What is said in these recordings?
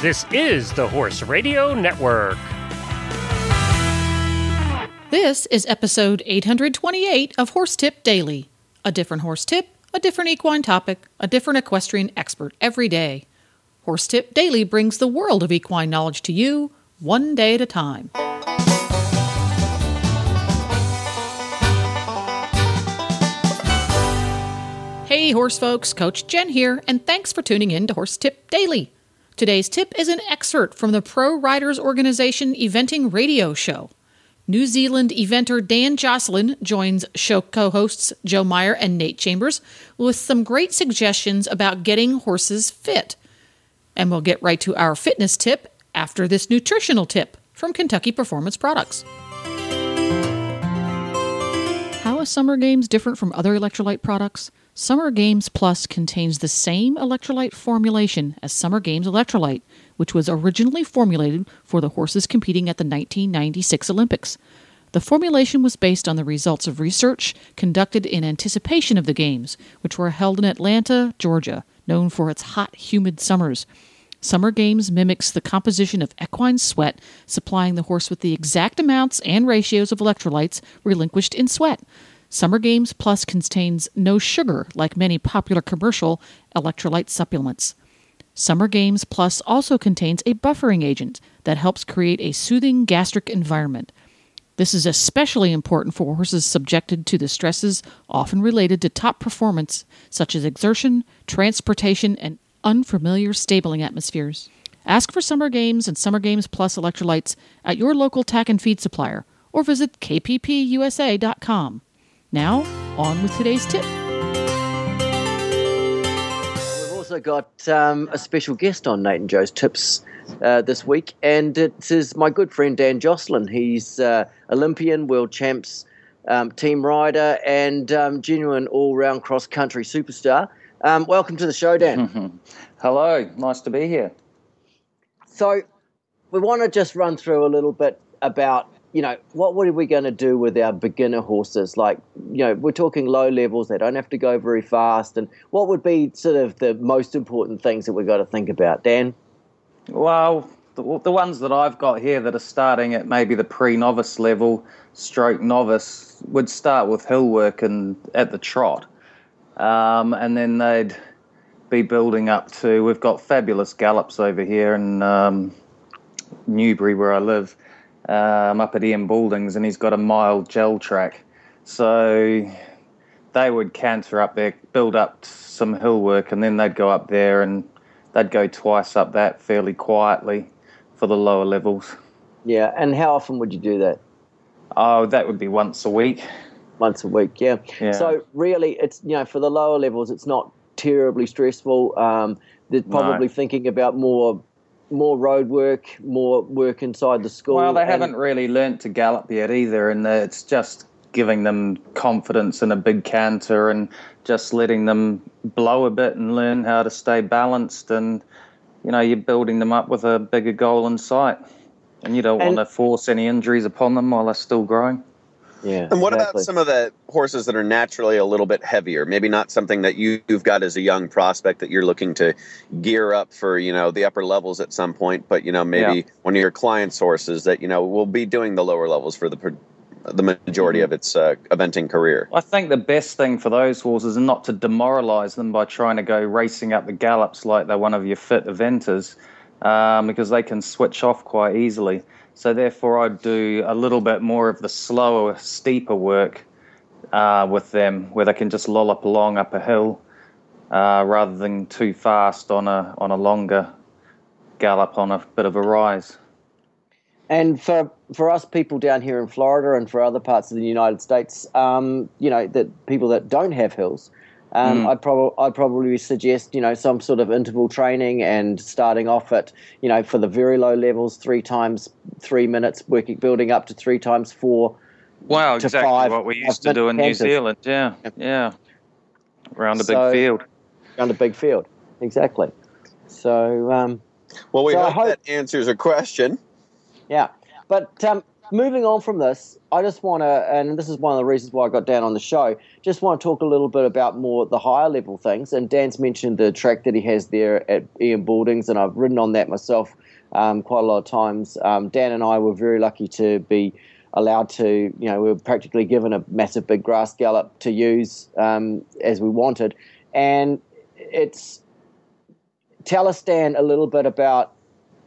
This is the Horse Radio Network. This is episode 828 of Horse Tip Daily. A different horse tip, a different equine topic, a different equestrian expert every day. Horse Tip Daily brings the world of equine knowledge to you, one day at a time. Hey, horse folks, Coach Jen here, and thanks for tuning in to Horse Tip Daily. Today's tip is an excerpt from the Pro Riders Organization Eventing Radio Show. New Zealand eventer Dan Jocelyn joins show co hosts Joe Meyer and Nate Chambers with some great suggestions about getting horses fit. And we'll get right to our fitness tip after this nutritional tip from Kentucky Performance Products. How is Summer Games different from other electrolyte products? Summer Games Plus contains the same electrolyte formulation as Summer Games Electrolyte, which was originally formulated for the horses competing at the 1996 Olympics. The formulation was based on the results of research conducted in anticipation of the Games, which were held in Atlanta, Georgia, known for its hot, humid summers. Summer Games mimics the composition of equine sweat, supplying the horse with the exact amounts and ratios of electrolytes relinquished in sweat. Summer Games Plus contains no sugar like many popular commercial electrolyte supplements. Summer Games Plus also contains a buffering agent that helps create a soothing gastric environment. This is especially important for horses subjected to the stresses often related to top performance, such as exertion, transportation, and unfamiliar stabling atmospheres. Ask for Summer Games and Summer Games Plus electrolytes at your local tack and feed supplier or visit kppusa.com. Now, on with today's tip. We've also got um, a special guest on Nate and Joe's Tips uh, this week, and it is my good friend Dan Jocelyn. He's uh, Olympian, world champs, um, team rider, and um, genuine all round cross country superstar. Um, welcome to the show, Dan. Hello, nice to be here. So, we want to just run through a little bit about you know, what are we going to do with our beginner horses? Like, you know, we're talking low levels; they don't have to go very fast. And what would be sort of the most important things that we've got to think about, Dan? Well, the, the ones that I've got here that are starting at maybe the pre-novice level, stroke novice, would start with hill work and at the trot, um, and then they'd be building up to. We've got fabulous gallops over here in um, Newbury, where I live um, up at Ian Balding's, and he's got a mild gel track. So they would canter up there, build up some hill work, and then they'd go up there and they'd go twice up that fairly quietly for the lower levels. Yeah, and how often would you do that? Oh, that would be once a week. Once a week, yeah. Yeah. So really, it's you know for the lower levels, it's not terribly stressful. Um, they're probably No. thinking about more more road work, more work inside the school. Well, they haven't really learnt to gallop yet either, and it's just giving them confidence in a big canter and just letting them blow a bit and learn how to stay balanced. And you know, you're building them up with a bigger goal in sight, and you don't And- want to force any injuries upon them while they're still growing. Yeah. And what exactly. about some of the horses that are naturally a little bit heavier? Maybe not something that you, you've got as a young prospect that you're looking to gear up for, you know, the upper levels at some point, but you know, maybe Yeah. one of your clients' horses that you know will be doing the lower levels for the the majority of its uh, eventing career. I think the best thing for those horses is not to demoralize them by trying to go racing up the gallops like they're one of your fit eventers, um, because they can switch off quite easily. So therefore, I'd do a little bit more of the slower, steeper work uh, with them, where they can just lollop along up a hill, uh, rather than too fast on a on a longer gallop on a bit of a rise. And for for us people down here in Florida and for other parts of the United States, um, you know, that people that don't have hills, um, Mm. I'd probably I'd probably suggest you know some sort of interval training and starting off at you know for the very low levels, three times three minutes, working building up to three times four. Wow, to exactly five- what we used to do in New. Zealand. Yeah, yeah, around a big field. around a big field. Exactly. So um, Well, we So I hope, hope- that answers a question. yeah, but um, moving on from this, I just want to, and this is one of the reasons why I got down on the show. Just want to talk a little bit about more the higher level things. And Dan's mentioned the track that he has there at Ian Balding's, and I've ridden on that myself um, quite a lot of times. Um, Dan and I were very lucky to be allowed to, you know, we were practically given a massive big grass gallop to use um, as we wanted. And it's tell us, Dan, a little bit about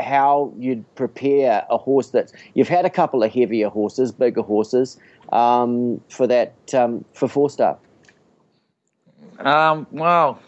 how you'd prepare a horse that you've had a couple of heavier horses, bigger horses, um, for that um, for four star. Um, well,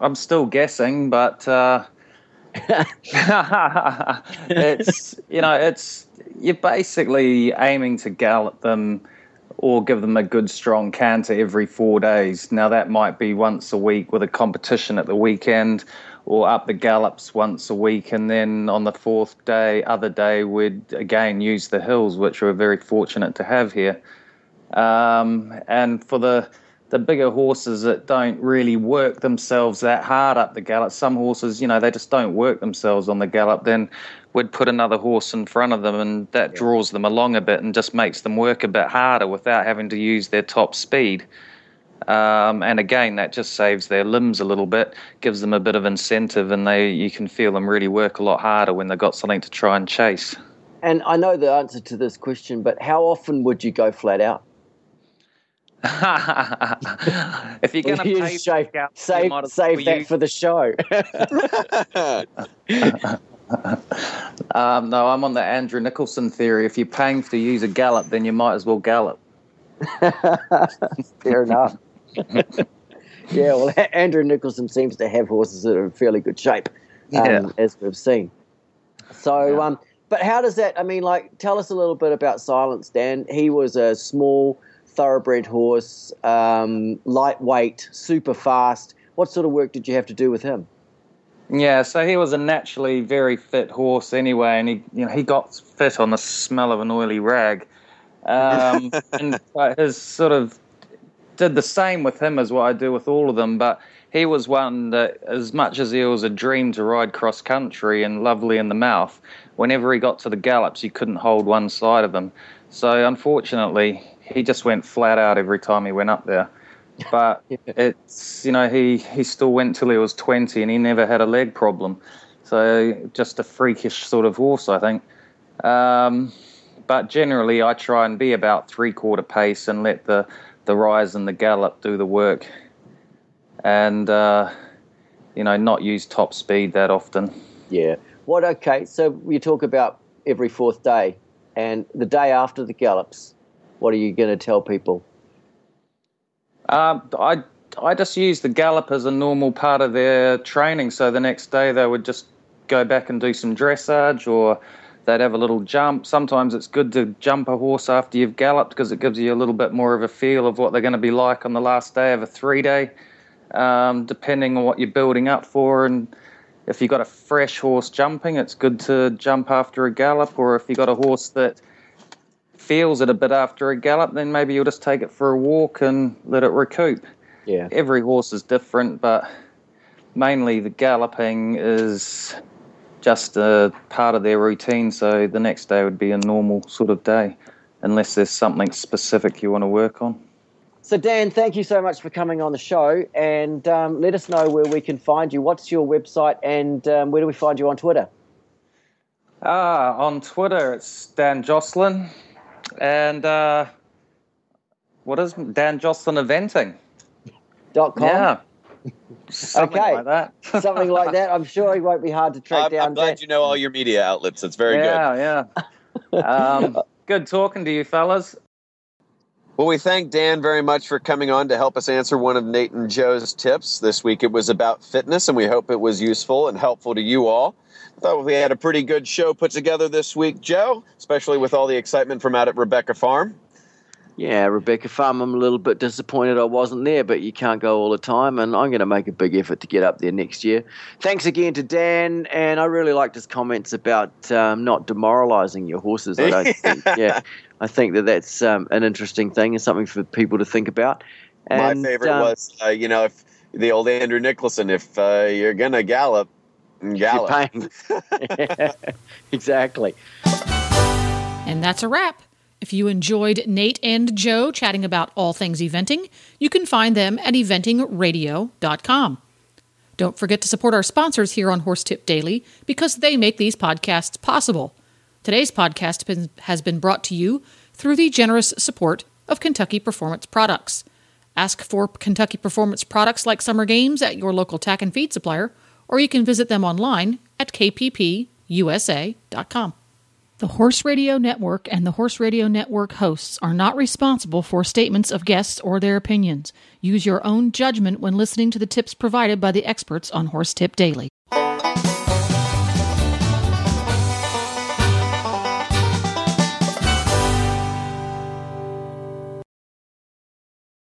I'm still guessing, but uh, it's you know it's you're basically aiming to gallop them or give them a good strong canter every four days. Now that might be once a week with a competition at the weekend, or up the gallops once a week, and then on the fourth day, other day, we'd again use the hills, which we're very fortunate to have here. Um, and for the the bigger horses that don't really work themselves that hard up the gallop, some horses, you know, they just don't work themselves on the gallop, then we'd put another horse in front of them, and that yeah. draws them along a bit and just makes them work a bit harder without having to use their top speed. Um, and again, that just saves their limbs a little bit, gives them a bit of incentive, and they you can feel them really work a lot harder when they've got something to try and chase. And I know the answer to this question, but how often would you go flat out? If you're going to pay save, save, save that you... for the show. um, no, I'm on the Andrew Nicholson theory. If you're paying to use a gallop, then you might as well gallop. Fair enough. yeah, well, Andrew Nicholson seems to have horses that are in fairly good shape, um, yeah. as we've seen. So, yeah. um, but how does that? I mean, like, tell us a little bit about Silence, Dan. He was a small, thoroughbred horse, um, lightweight, super fast. What sort of work did you have to do with him? Yeah, so he was a naturally very fit horse anyway, and he, you know, he got fit on the smell of an oily rag. Um, and his sort of did the same with him as what I do with all of them, but he was one that, as much as he was a dream to ride cross country and lovely in the mouth, whenever he got to the gallops, he couldn't hold one side of him. So unfortunately, he just went flat out every time he went up there. But it's you know he he still went till he was twenty and he never had a leg problem. So just a freakish sort of horse, I think. Um, but generally, I try and be about three quarter pace and let the the rise and the gallop do the work, and uh, you know not use top speed that often. Yeah. What? Okay. So you talk about every fourth day, and the day after the gallops. What are you going to tell people? Um, I I just use the gallop as a normal part of their training. So the next day they would just go back and do some dressage or they'd have a little jump. Sometimes it's good to jump a horse after you've galloped because it gives you a little bit more of a feel of what they're going to be like on the last day of a three day, um, depending on what you're building up for. And if you've got a fresh horse jumping, it's good to jump after a gallop. Or if you've got a horse that feels it a bit after a gallop, then maybe you'll just take it for a walk and let it recoup. Yeah. Every horse is different, but mainly the galloping is just a part of their routine. So the next day would be a normal sort of day, unless there's something specific you want to work on. So, Dan, thank you so much for coming on the show and um, let us know where we can find you. What's your website and um, where do we find you on Twitter? Ah, on Twitter, it's Dan Jocelyn. And uh, what is Dan Jocelyn Eventing? Dot com. Yeah. Something okay. like that. Something like that. I'm sure it won't be hard to track I'm, down. I'm glad you know all your media outlets. It's very yeah, good. Yeah, yeah. Um, good talking to you, fellas. Well, we thank Dan very much for coming on to help us answer one of Nate and Joe's tips. This week it was about fitness, and we hope it was useful and helpful to you all. Thought we had a pretty good show put together this week, Joe, especially with all the excitement from out at Rebecca Farm. Yeah, Rebecca Farm, I'm a little bit disappointed I wasn't there, but you can't go all the time, and I'm going to make a big effort to get up there next year. Thanks again to Dan, and I really liked his comments about um, not demoralising your horses. I don't think, yeah, I think that that's um, an interesting thing and something for people to think about. And, My favorite um, was, uh, you know, if the old Andrew Nicholson, if uh, you're going to gallop, gallop. Paying. exactly. And that's a wrap. If you enjoyed Nate and Joe chatting about all things eventing, you can find them at eventingradio.com. Don't forget to support our sponsors here on Horse Tip Daily because they make these podcasts possible. Today's podcast has been brought to you through the generous support of Kentucky Performance Products. Ask for Kentucky Performance products like Summer Games at your local tack and feed supplier, or you can visit them online at kppusa.com. The Horse Radio Network and the Horse Radio Network hosts are not responsible for statements of guests or their opinions. Use your own judgment when listening to the tips provided by the experts on Horse Tip Daily.